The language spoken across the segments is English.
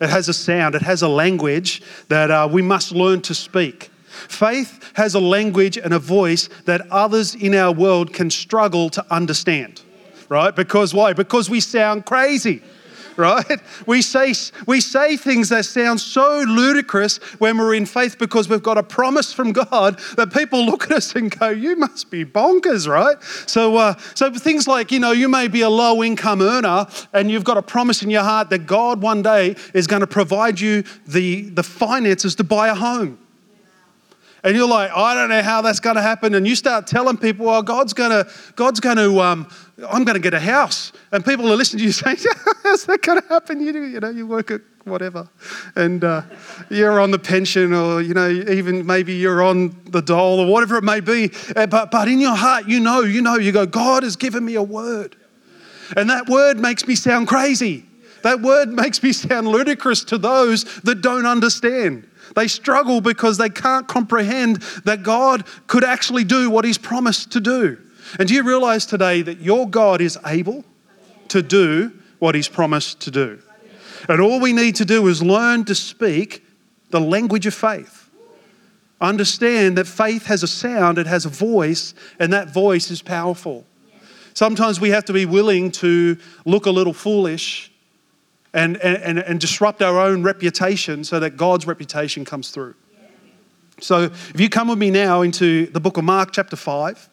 It has a sound, it has a language that uh, we must learn to speak. Faith has a language and a voice that others in our world can struggle to understand, right? Because why? Because we sound crazy right? We say, we say things that sound so ludicrous when we're in faith because we've got a promise from God that people look at us and go, You must be bonkers, right? So, uh, so things like, you know, you may be a low income earner and you've got a promise in your heart that God one day is going to provide you the, the finances to buy a home and you're like, I don't know how that's going to happen. And you start telling people, well, God's going to, God's going to, um, I'm going to get a house. And people are listening to you saying, how's that going to happen? You, you know, you work at whatever. And uh, you're on the pension or, you know, even maybe you're on the dole or whatever it may be. Uh, but, but in your heart, you know, you know, you go, God has given me a word. And that word makes me sound crazy. That word makes me sound ludicrous to those that don't understand. They struggle because they can't comprehend that God could actually do what He's promised to do. And do you realize today that your God is able to do what He's promised to do? And all we need to do is learn to speak the language of faith. Understand that faith has a sound, it has a voice, and that voice is powerful. Sometimes we have to be willing to look a little foolish and, and, and disrupt our own reputation so that God's reputation comes through. So, if you come with me now into the book of Mark, chapter 5,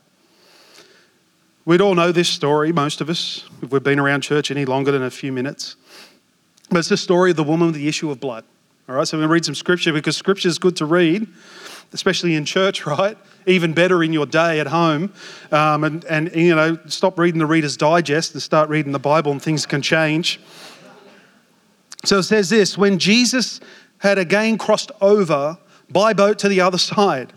we'd all know this story, most of us, if we've been around church any longer than a few minutes. But it's the story of the woman with the issue of blood. All right, so we're going to read some scripture because scripture is good to read, especially in church, right? Even better in your day at home. Um, and, and, you know, stop reading the Reader's Digest and start reading the Bible, and things can change. So it says this when Jesus had again crossed over by boat to the other side,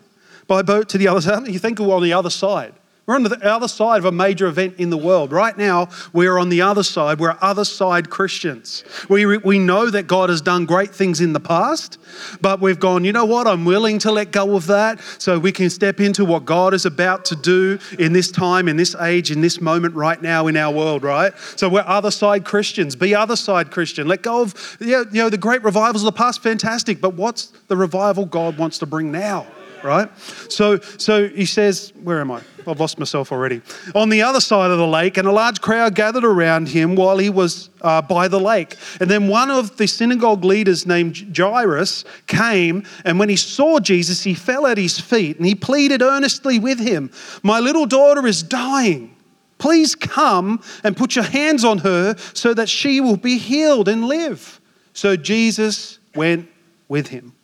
by boat to the other side, you think we're on the other side. We're on the other side of a major event in the world. Right now, we're on the other side. We're other side Christians. We, we know that God has done great things in the past, but we've gone, you know what? I'm willing to let go of that so we can step into what God is about to do in this time, in this age, in this moment right now in our world, right? So we're other side Christians. Be other side Christian. Let go of, you know, the great revivals of the past, fantastic, but what's the revival God wants to bring now? Right? So, so he says, Where am I? I've lost myself already. On the other side of the lake, and a large crowd gathered around him while he was uh, by the lake. And then one of the synagogue leaders named Jairus came, and when he saw Jesus, he fell at his feet and he pleaded earnestly with him My little daughter is dying. Please come and put your hands on her so that she will be healed and live. So Jesus went with him.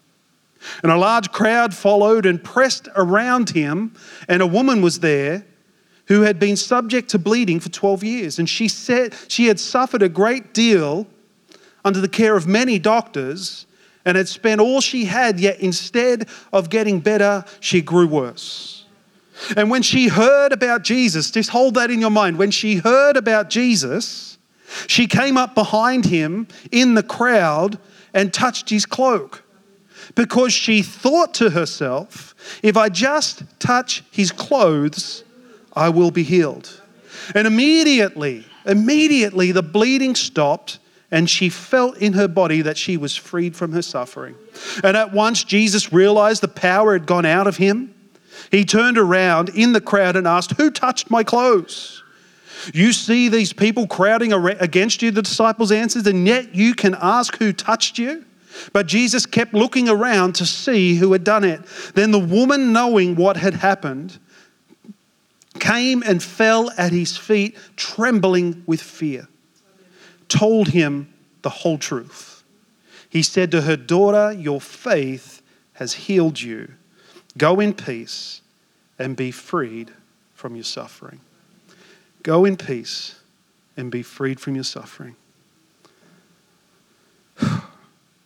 And a large crowd followed and pressed around him, and a woman was there who had been subject to bleeding for 12 years. And she said she had suffered a great deal under the care of many doctors and had spent all she had, yet instead of getting better, she grew worse. And when she heard about Jesus, just hold that in your mind. When she heard about Jesus, she came up behind him in the crowd and touched his cloak because she thought to herself, if I just touch his clothes, I will be healed. And immediately, immediately the bleeding stopped and she felt in her body that she was freed from her suffering. And at once Jesus realized the power had gone out of him. He turned around in the crowd and asked, Who touched my clothes? You see these people crowding against you, the disciples answered, and yet you can ask who touched you? But Jesus kept looking around to see who had done it. Then the woman, knowing what had happened, came and fell at his feet, trembling with fear, told him the whole truth. He said to her, Daughter, your faith has healed you. Go in peace and be freed from your suffering. Go in peace and be freed from your suffering.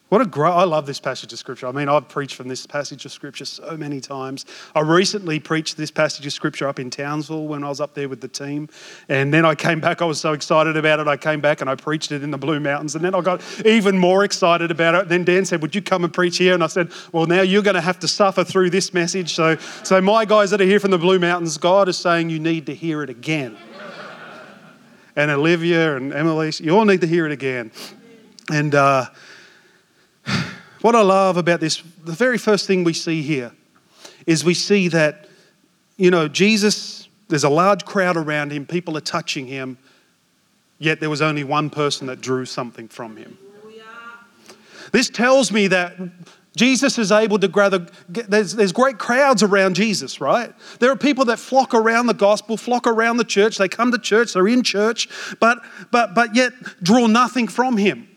What a great, I love this passage of scripture. I mean, I've preached from this passage of scripture so many times. I recently preached this passage of scripture up in Townsville when I was up there with the team. And then I came back, I was so excited about it. I came back and I preached it in the Blue Mountains. And then I got even more excited about it. Then Dan said, Would you come and preach here? And I said, Well, now you're going to have to suffer through this message. So, so my guys that are here from the Blue Mountains, God is saying you need to hear it again. and Olivia and Emily, you all need to hear it again. And, uh, what I love about this, the very first thing we see here is we see that, you know, Jesus, there's a large crowd around him, people are touching him, yet there was only one person that drew something from him. This tells me that Jesus is able to gather, there's, there's great crowds around Jesus, right? There are people that flock around the gospel, flock around the church, they come to church, they're in church, but, but, but yet draw nothing from him.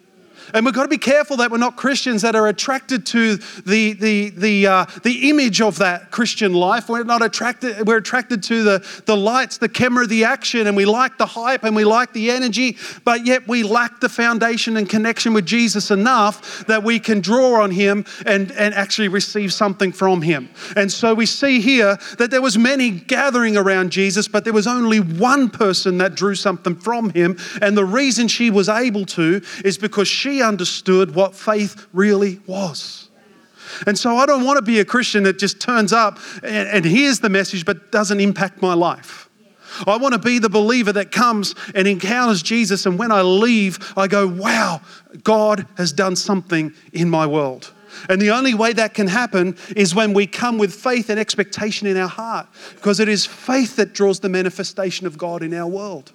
And we've got to be careful that we're not Christians that are attracted to the, the, the, uh, the image of that Christian life. We're not attracted, we're attracted to the, the lights, the camera, the action, and we like the hype and we like the energy, but yet we lack the foundation and connection with Jesus enough that we can draw on him and, and actually receive something from him. And so we see here that there was many gathering around Jesus, but there was only one person that drew something from him. And the reason she was able to is because she understood what faith really was. And so I don't want to be a Christian that just turns up and, and hears the message but doesn't impact my life. I want to be the believer that comes and encounters Jesus, and when I leave, I go, wow, God has done something in my world. And the only way that can happen is when we come with faith and expectation in our heart, because it is faith that draws the manifestation of God in our world.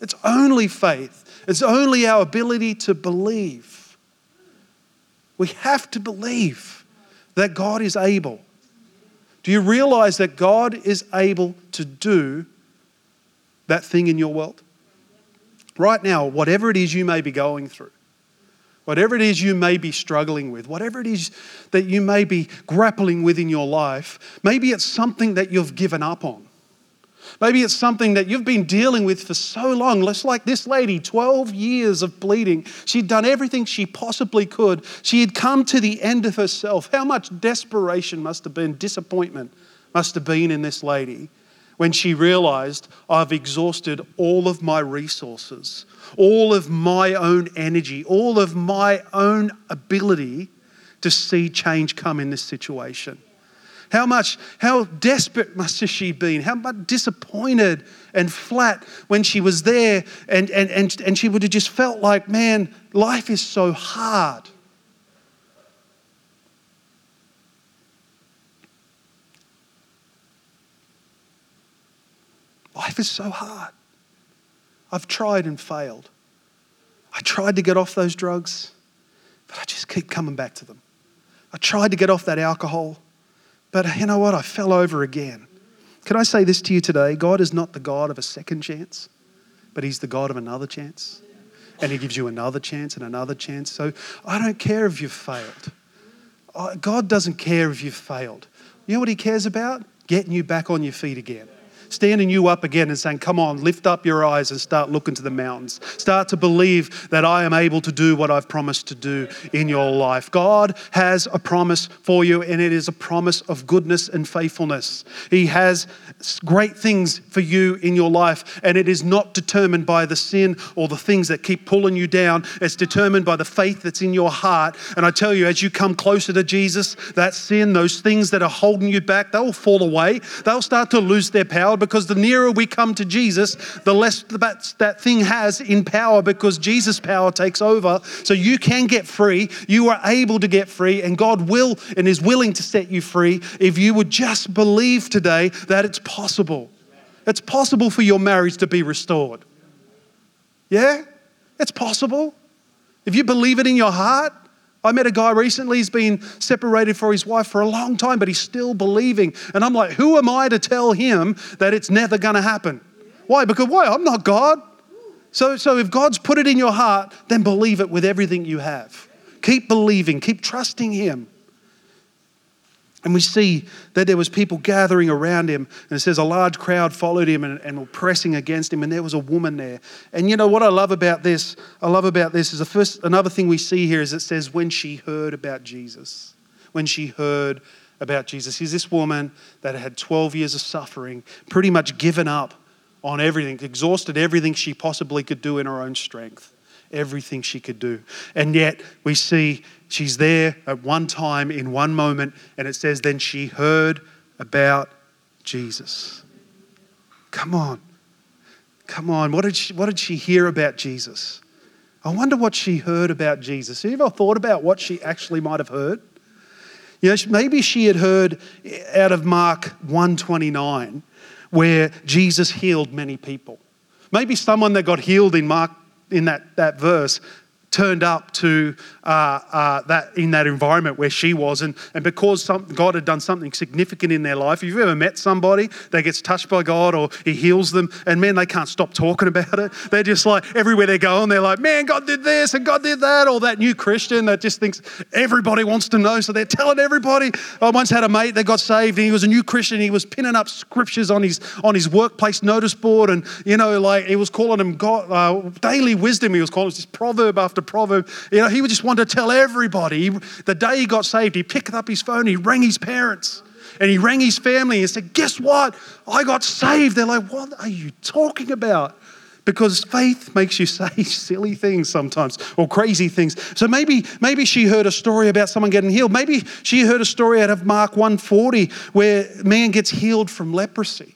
It's only faith. It's only our ability to believe. We have to believe that God is able. Do you realize that God is able to do that thing in your world? Right now, whatever it is you may be going through, whatever it is you may be struggling with, whatever it is that you may be grappling with in your life, maybe it's something that you've given up on. Maybe it's something that you've been dealing with for so long. Just like this lady, 12 years of bleeding. She'd done everything she possibly could. She had come to the end of herself. How much desperation must have been, disappointment must have been in this lady when she realized, I've exhausted all of my resources, all of my own energy, all of my own ability to see change come in this situation. How much, how desperate must have she been? How much disappointed and flat when she was there and, and, and, and she would have just felt like, man, life is so hard. Life is so hard. I've tried and failed. I tried to get off those drugs, but I just keep coming back to them. I tried to get off that alcohol. But you know what? I fell over again. Can I say this to you today? God is not the God of a second chance, but He's the God of another chance. And He gives you another chance and another chance. So I don't care if you've failed. God doesn't care if you've failed. You know what He cares about? Getting you back on your feet again standing you up again and saying, Come on, lift up your eyes and start looking to the mountains. Start to believe that I am able to do what I've promised to do in your life. God has a promise for you, and it is a promise of goodness and faithfulness. He has great things for you in your life, and it is not determined by the sin or the things that keep pulling you down. It's determined by the faith that's in your heart. And I tell you, as you come closer to Jesus, that sin, those things that are holding you back, they'll fall away. They'll start to lose their power because the nearer we come to Jesus, the less that, that thing has in power because Jesus' power takes over. So you can get free. You are able to get free, and God will and is willing to set you free if you would just believe today that it's possible. It's possible for your marriage to be restored. Yeah? It's possible. If you believe it in your heart, I met a guy recently, he's been separated for his wife for a long time, but he's still believing. And I'm like, who am I to tell him that it's never going to happen? Why? Because why? I'm not God. So, so if God's put it in your heart, then believe it with everything you have. Keep believing, keep trusting Him. And we see that there was people gathering around him. And it says a large crowd followed him and, and were pressing against him. And there was a woman there. And you know what I love about this? I love about this is the first, another thing we see here is it says when she heard about Jesus. When she heard about Jesus. He's this woman that had 12 years of suffering, pretty much given up on everything, exhausted everything she possibly could do in her own strength everything she could do. And yet we see she's there at one time in one moment, and it says, then she heard about Jesus. Come on. Come on. What did she, what did she hear about Jesus? I wonder what she heard about Jesus. Have you ever thought about what she actually might have heard? You know, maybe she had heard eh, out of Mark 129 where Jesus healed many people. Maybe someone that got healed in Mark in that, that verse turned up to uh, uh, that in that environment where she was, and, and because some, God had done something significant in their life. If you've ever met somebody that gets touched by God or He heals them, and man, they can't stop talking about it. They're just like everywhere they go, and they're like, man, God did this and God did that. Or that new Christian that just thinks everybody wants to know, so they're telling everybody. I once had a mate that got saved, and he was a new Christian. He was pinning up scriptures on his on his workplace notice board, and you know, like he was calling them God uh, daily wisdom. He was calling it this proverb after proverb. You know, he would just want to tell everybody. The day he got saved, he picked up his phone, he rang his parents, and he rang his family and said, Guess what? I got saved. They're like, What are you talking about? Because faith makes you say silly things sometimes or crazy things. So maybe, maybe she heard a story about someone getting healed. Maybe she heard a story out of Mark 140 where man gets healed from leprosy.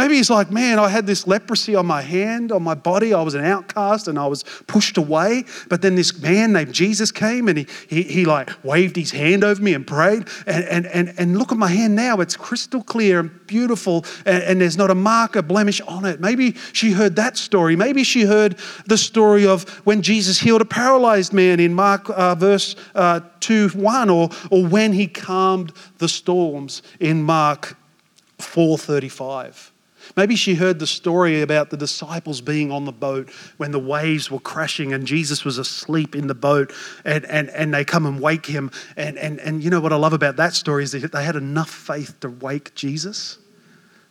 Maybe he's like, man, I had this leprosy on my hand, on my body. I was an outcast and I was pushed away. But then this man named Jesus came and he, he, he like waved his hand over me and prayed. And, and, and, and look at my hand now. It's crystal clear and beautiful and, and there's not a mark, a blemish on it. Maybe she heard that story. Maybe she heard the story of when Jesus healed a paralyzed man in Mark uh, verse uh, 2 1 or, or when he calmed the storms in Mark 435. Maybe she heard the story about the disciples being on the boat when the waves were crashing and Jesus was asleep in the boat and, and, and they come and wake him. And, and, and you know what I love about that story is that they had enough faith to wake Jesus.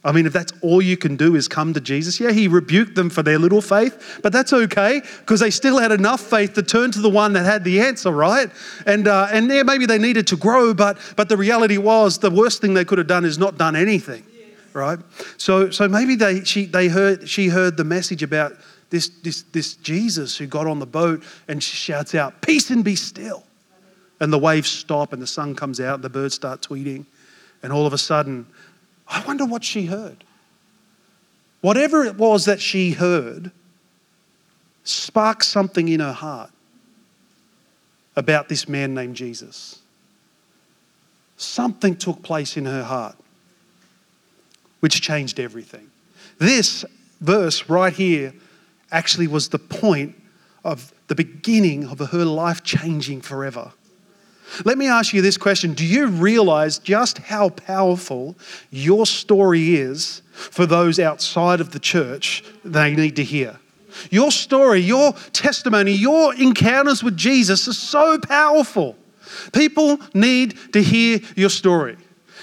I mean, if that's all you can do is come to Jesus, yeah, he rebuked them for their little faith, but that's okay because they still had enough faith to turn to the one that had the answer, right? And uh, and yeah, maybe they needed to grow, but but the reality was the worst thing they could have done is not done anything right? So, so maybe they, she, they heard, she heard the message about this, this, this Jesus who got on the boat and she shouts out, Peace and be still. And the waves stop and the sun comes out and the birds start tweeting. And all of a sudden, I wonder what she heard. Whatever it was that she heard sparked something in her heart about this man named Jesus. Something took place in her heart which changed everything. This verse right here actually was the point of the beginning of her life changing forever. Let me ask you this question Do you realize just how powerful your story is for those outside of the church they need to hear? Your story, your testimony, your encounters with Jesus are so powerful. People need to hear your story.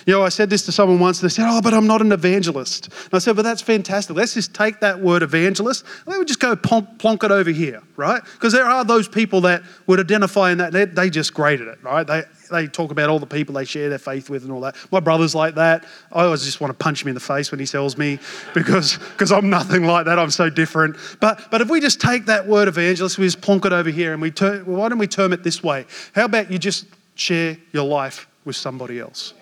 You know, I said this to someone once, and they said, Oh, but I'm not an evangelist. And I said, Well, that's fantastic. Let's just take that word evangelist, let me just go plonk, plonk it over here, right? Because there are those people that would identify in that, they, they just graded it, right? They, they talk about all the people they share their faith with and all that. My brother's like that. I always just want to punch him in the face when he tells me because because I'm nothing like that. I'm so different. But but if we just take that word evangelist, we just plonk it over here and we turn, why don't we term it this way? How about you just share your life with somebody else?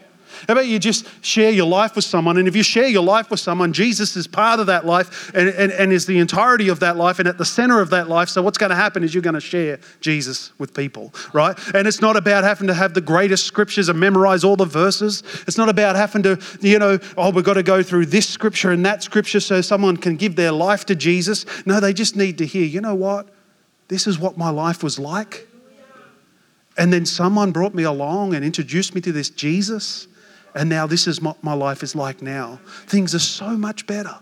How about you just share your life with someone? And if you share your life with someone, Jesus is part of that life and, and, and is the entirety of that life and at the center of that life. So, what's going to happen is you're going to share Jesus with people, right? And it's not about having to have the greatest scriptures and memorize all the verses. It's not about having to, you know, oh, we've got to go through this scripture and that scripture so someone can give their life to Jesus. No, they just need to hear, you know what? This is what my life was like. And then someone brought me along and introduced me to this Jesus and now this is what my life is like now. Things are so much better.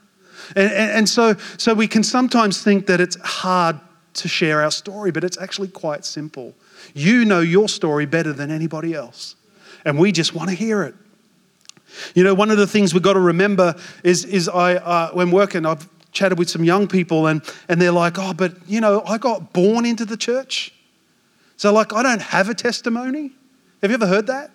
And, and, and, so, so we can sometimes think that it's hard to share our story, but it's actually quite simple. You know your story better than anybody else. and we just want to hear it. You know, one of the things we've got to remember is, is I, uh, when working, I've chatted with some young people and, and they're like, oh, but you know, I got born into the church. So, like, I don't have a testimony. Have you ever heard that?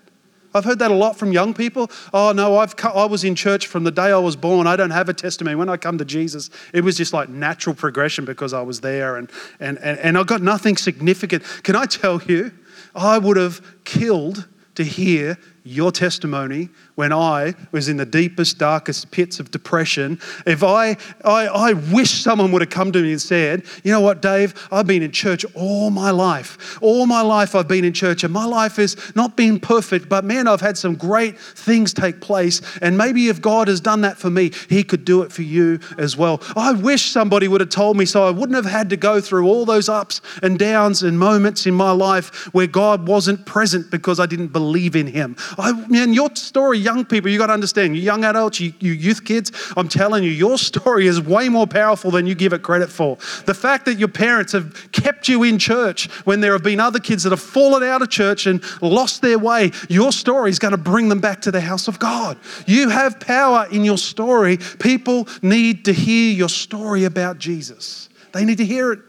I've heard that a lot from young people. Oh, no, I've I was in church from the day I was born. I don't have a testimony. When I come to Jesus, it was just like natural progression because I was there and, and, and, and I got nothing significant. Can I tell you, I would have killed to hear your testimony when I was in the deepest, darkest pits of depression. If I, I, I wish someone would have come to me and said, You know what, Dave, I've been in church all my life. All my life I've been in church, and my life has not been perfect, but man, I've had some great things take place. And maybe if God has done that for me, He could do it for you as well. I wish somebody would have told me so I wouldn't have had to go through all those ups and downs and moments in my life where God wasn't present because I didn't believe in Him. I, man, your story, young people, you got to understand, you young adults, you, you youth kids, I'm telling you, your story is way more powerful than you give it credit for. The fact that your parents have kept you in church when there have been other kids that have fallen out of church and lost their way, your story is going to bring them back to the house of God. You have power in your story. People need to hear your story about Jesus. They need to hear it.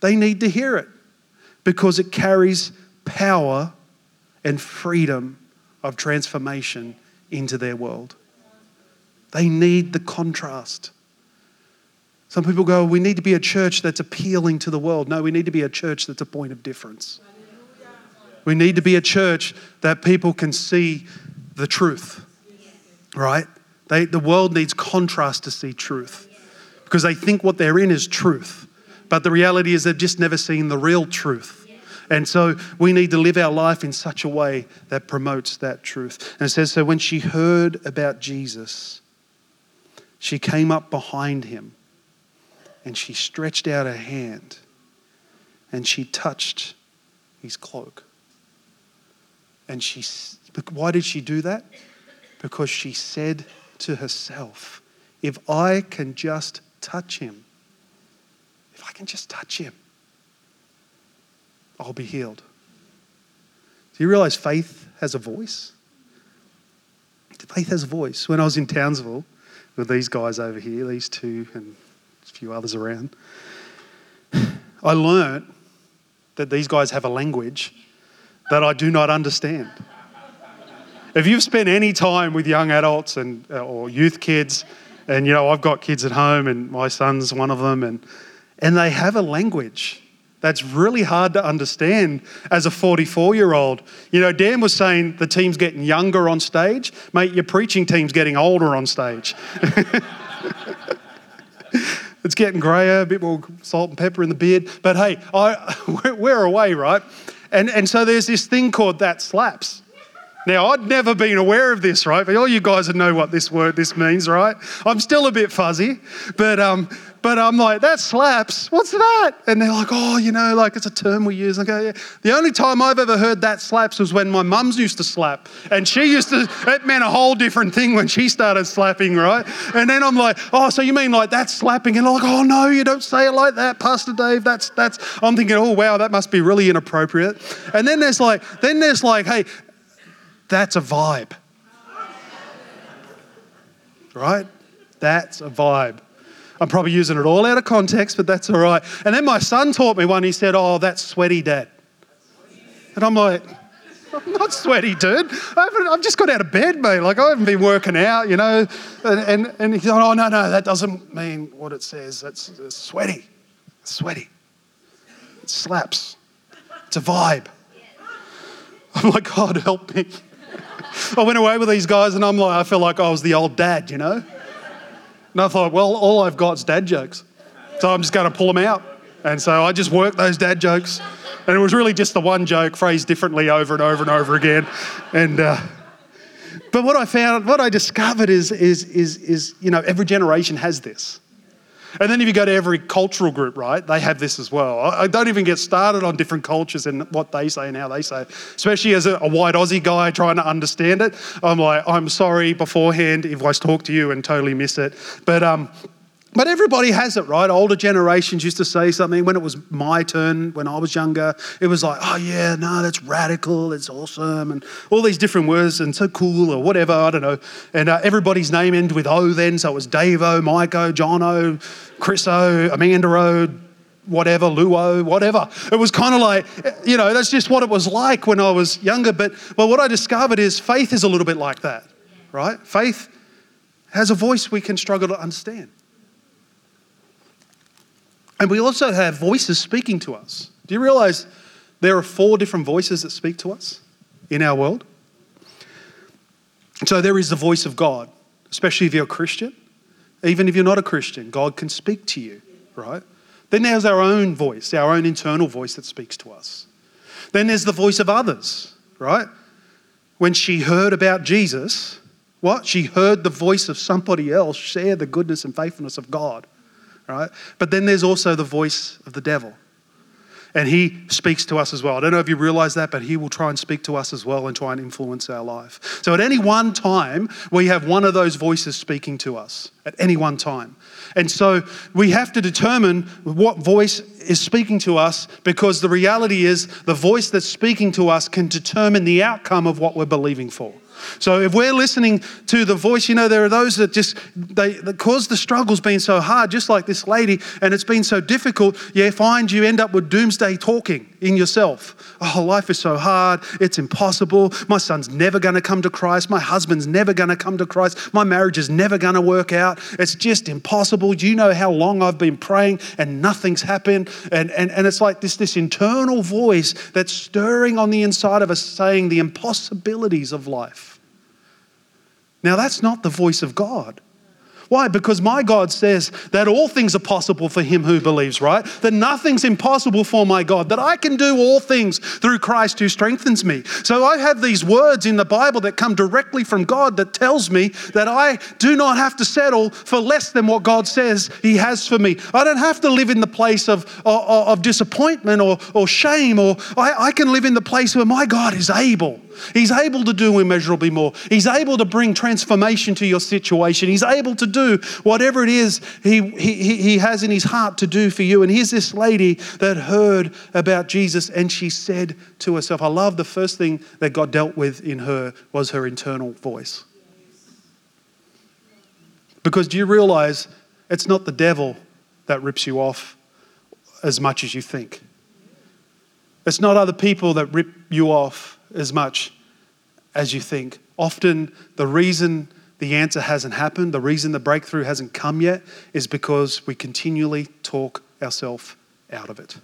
They need to hear it because it carries power and freedom of transformation into their world. They need the contrast. Some people go, we need to be a church that's appealing to the world. No, we need to be a church that's a point of difference. We need to be a church that people can see the truth, right? They, the world needs contrast to see truth because they think what they're in is truth. But the reality is they've just never seen the real truth. And so we need to live our life in such a way that promotes that truth. And it says, So when she heard about Jesus, she came up behind him and she stretched out her hand and she touched his cloak. And she, why did she do that? Because she said to herself, If I can just touch him, if I can just touch him, I'll be healed. Do you realize faith has a voice? Faith has a voice. When I was in Townsville with these guys over here, these two and a few others around, I learnt that these guys have a language that I do not understand. If you've spent any time with young adults and uh, or youth kids, and you know I've got kids at home, and my son's one of them, and and they have a language that's really hard to understand as a 44 year old. You know, Dan was saying the team's getting younger on stage. Mate, your preaching team's getting older on stage. it's getting grayer, a bit more salt and pepper in the beard. But hey, I, we're away, right? And, and so there's this thing called that slaps. Now, I'd never been aware of this, right? But all you guys would know what this word this means, right? I'm still a bit fuzzy, but um, but I'm like, that slaps. What's that? And they're like, oh, you know, like it's a term we use. I go, yeah. The only time I've ever heard that slaps was when my mum's used to slap. And she used to, it meant a whole different thing when she started slapping, right? And then I'm like, oh, so you mean like that's slapping? And I'm like, oh, no, you don't say it like that, Pastor Dave. That's, that's, I'm thinking, oh, wow, that must be really inappropriate. And then there's like, then there's like, hey, that's a vibe. Right? That's a vibe. I'm probably using it all out of context, but that's all right. And then my son taught me one. He said, Oh, that's sweaty, dad. And I'm like, I'm not sweaty, dude. I have just got out of bed, mate. Like, I haven't been working out, you know. And, and, and he said, Oh, no, no, that doesn't mean what it says. That's it's sweaty. It's sweaty. It slaps. It's a vibe. I'm like, God, help me. I went away with these guys and I'm like, I feel like I was the old dad, you know? And I thought, well, all I've got is dad jokes. So I'm just going to pull them out. And so I just worked those dad jokes. And it was really just the one joke phrased differently over and over and over again. And, uh, but what I found, what I discovered is, is, is, is, you know, every generation has this. And then if you go to every cultural group, right, they have this as well. I don't even get started on different cultures and what they say and how they say, it. especially as a, a white Aussie guy trying to understand it. I'm like, I'm sorry beforehand if I talk to you and totally miss it. But, um, But everybody has it, right? Older generations used to say something when it was my turn, when I was younger. It was like, oh, yeah, no, that's radical, it's awesome, and all these different words, and so cool, or whatever, I don't know. And uh, everybody's name ended with O then, so it was Dave O, Mike O, John O, Chris O, Amanda O, whatever, Luo, whatever. It was kind of like, you know, that's just what it was like when I was younger. But, but what I discovered is faith is a little bit like that, right? Faith has a voice we can struggle to understand. And we also have voices speaking to us. Do you realize there are four different voices that speak to us in our world? So there is the voice of God, especially if you're a Christian. Even if you're not a Christian, God can speak to you, right? Then there's our own voice, our own internal voice that speaks to us. Then there's the voice of others, right? When she heard about Jesus, what? She heard the voice of somebody else share the goodness and faithfulness of God, right? But then there's also the voice of the devil. And he speaks to us as well. I don't know if you realize that, but he will try and speak to us as well and try and influence our life. So at any one time, we have one of those voices speaking to us at any one time. And so we have to determine what voice is speaking to us because the reality is the voice that's speaking to us can determine the outcome of what we're believing for. So if we're listening to the voice, you know, there are those that just, they, cause the struggles being so hard, just like this lady, and it's been so difficult, you find you end up with doomsday talking in yourself. Oh, life is so hard. It's impossible. My son's never going to come to Christ. My husband's never going to come to Christ. My marriage is never going to work out. It's just impossible. Do you know how long I've been praying and nothing's happened? And, and, and it's like this, this internal voice that's stirring on the inside of us saying the impossibilities of life. Now, that's not the voice of God. Why? Because my God says that all things are possible for him who believes, right? That nothing's impossible for my God, that I can do all things through Christ who strengthens me. So I have these words in the Bible that come directly from God that tells me that I do not have to settle for less than what God says he has for me. I don't have to live in the place of, of, of disappointment or, or shame, or I, I can live in the place where my God is able He's able to do immeasurably more. He's able to bring transformation to your situation. He's able to do whatever it is he, he, he has in his heart to do for you. And here's this lady that heard about Jesus and she said to herself, I love the first thing that God dealt with in her was her internal voice. Because do you realize it's not the devil that rips you off as much as you think? It's not other people that rip you off as much as you think. Often, the reason the answer hasn't happened, the reason the breakthrough hasn't come yet, is because we continually talk ourselves out of it.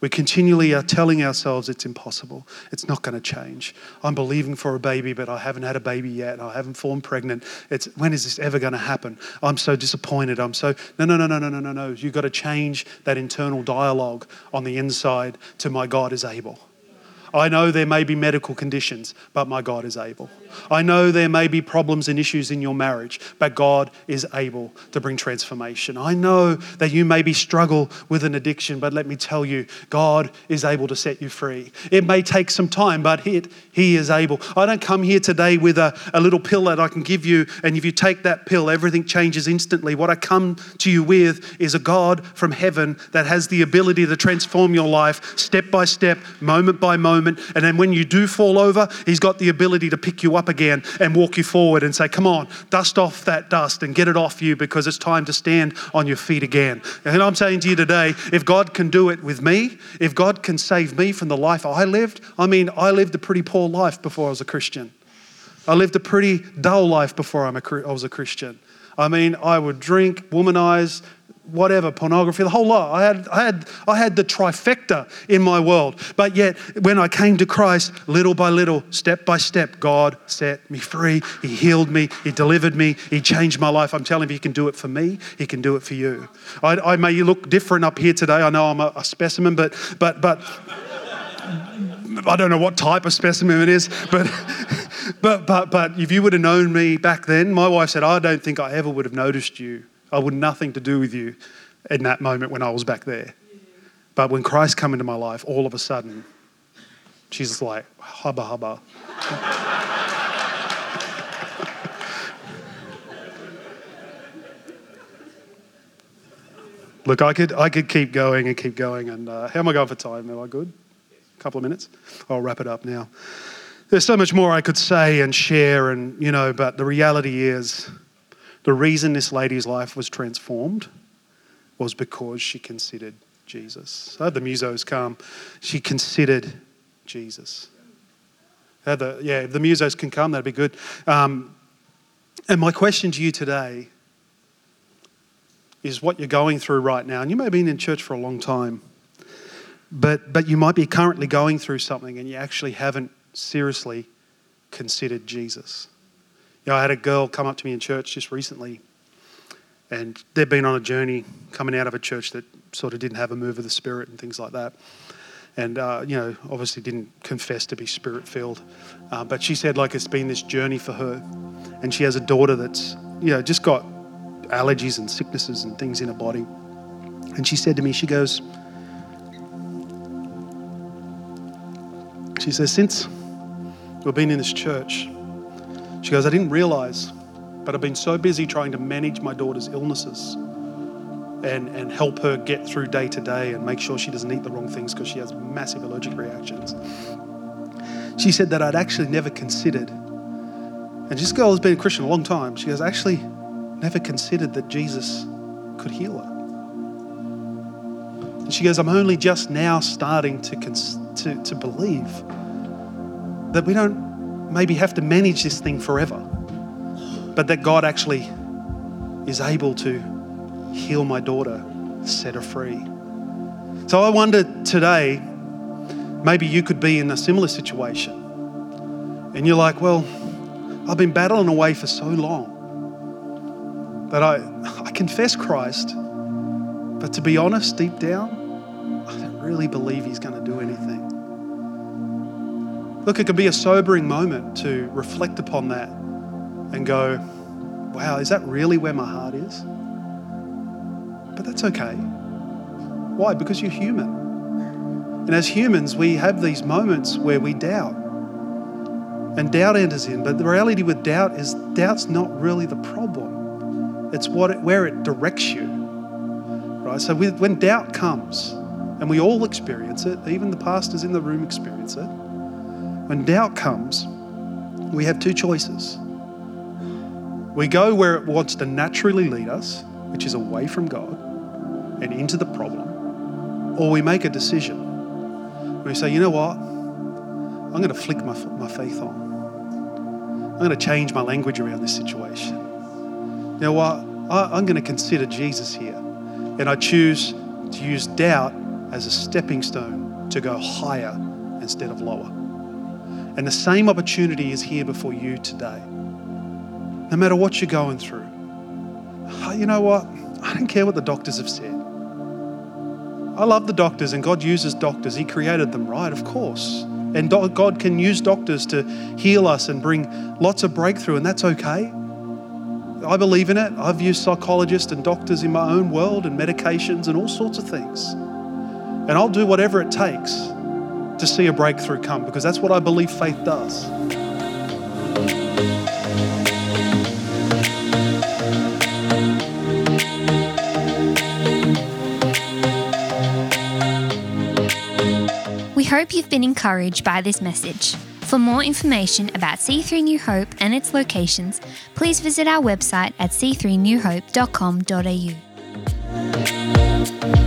We continually are telling ourselves it's impossible. It's not going to change. I'm believing for a baby, but I haven't had a baby yet. I haven't fallen pregnant. It's when is this ever going to happen? I'm so disappointed. I'm so no, no, no, no, no, no, no, no. You've got to change that internal dialogue on the inside to my God is able. I know there may be medical conditions, but my God is able. I know there may be problems and issues in your marriage, but God is able to bring transformation. I know that you maybe struggle with an addiction, but let me tell you, God is able to set you free. It may take some time, but it, He is able. I don't come here today with a, a little pill that I can give you, and if you take that pill, everything changes instantly. What I come to you with is a God from heaven that has the ability to transform your life step by step, moment by moment moment. And then when you do fall over, He's got the ability to pick you up again and walk you forward and say, Come on, dust off that dust and get it off you because it's time to stand on your feet again. And I'm saying to you today, if God can do it with me, if God can save me from the life I lived, I mean, I lived a pretty poor life before I was a Christian. I lived a pretty dull life before I was a Christian. I mean, I would drink, womanize, whatever, pornography, the whole lot. I had, I, had, I had the trifecta in my world. But yet, when I came to Christ, little by little, step by step, God set me free. He healed me. He delivered me. He changed my life. I'm telling you, He can do it for me. He can do it for you. I, I may look different up here today. I know I'm a, a specimen, but, but, but, I don't know what type of specimen it is, but, but, but, but if you would have known me back then, my wife said, I don't think I ever would have noticed you I would nothing to do with you in that moment when I was back there. But when Christ come into my life, all of a sudden, she's like, hubba hubba. Look, I could, I could keep going and keep going. And uh, how am I going for time? Am I good? A couple of minutes? I'll wrap it up now. There's so much more I could say and share, and you know, but the reality is, the reason this lady's life was transformed was because she considered Jesus. I had the musos come. She considered Jesus. The, yeah, if the musos can come, that'd be good. Um, and my question to you today is what you're going through right now. And you may have been in church for a long time, but, but you might be currently going through something and you actually haven't seriously considered Jesus. You know, I had a girl come up to me in church just recently, and they've been on a journey coming out of a church that sort of didn't have a move of the Spirit and things like that. And, uh, you know, obviously didn't confess to be spirit filled. Uh, but she said, like, it's been this journey for her. And she has a daughter that's, you know, just got allergies and sicknesses and things in her body. And she said to me, she goes, she says, since we've been in this church, she goes, I didn't realize, but I've been so busy trying to manage my daughter's illnesses and, and help her get through day to day and make sure she doesn't eat the wrong things because she has massive allergic reactions. She said that I'd actually never considered, and this girl has been a Christian a long time. She goes, actually never considered that Jesus could heal her. And she goes, I'm only just now starting to, cons- to, to believe that we don't maybe have to manage this thing forever, but that God actually is able to heal my daughter, set her free. So I wonder today, maybe you could be in a similar situation. And you're like, well, I've been battling away for so long that I, I confess Christ, but to be honest, deep down, I don't really believe He's going to do. Look, it could be a sobering moment to reflect upon that and go, wow, is that really where my heart is? But that's okay. Why? Because you're human. And as humans, we have these moments where we doubt. And doubt enters in. But the reality with doubt is doubt's not really the problem. It's what it, where it directs you. Right? So when doubt comes, and we all experience it, even the pastors in the room experience it. When doubt comes, we have two choices. We go where it wants to naturally lead us, which is away from God and into the problem, or we make a decision. We say, you know what? I'm going to flick my, my faith on. I'm going to change my language around this situation. You know what? I, I'm going to consider Jesus here. And I choose to use doubt as a stepping stone to go higher instead of lower. And the same opportunity is here before you today. No matter what you're going through, ah, you know what? I don't care what the doctors have said. I love the doctors, and God uses doctors. He created them, right? Of course. And God can use doctors to heal us and bring lots of breakthrough, and that's okay. I believe in it. I've used psychologists and doctors in my own world and medications and all sorts of things. And I'll do whatever it takes to see a breakthrough come because that's what I believe faith does. We hope you've been encouraged by this message. For more information about C3 New Hope and its locations, please visit our website at c3newhope.com.au.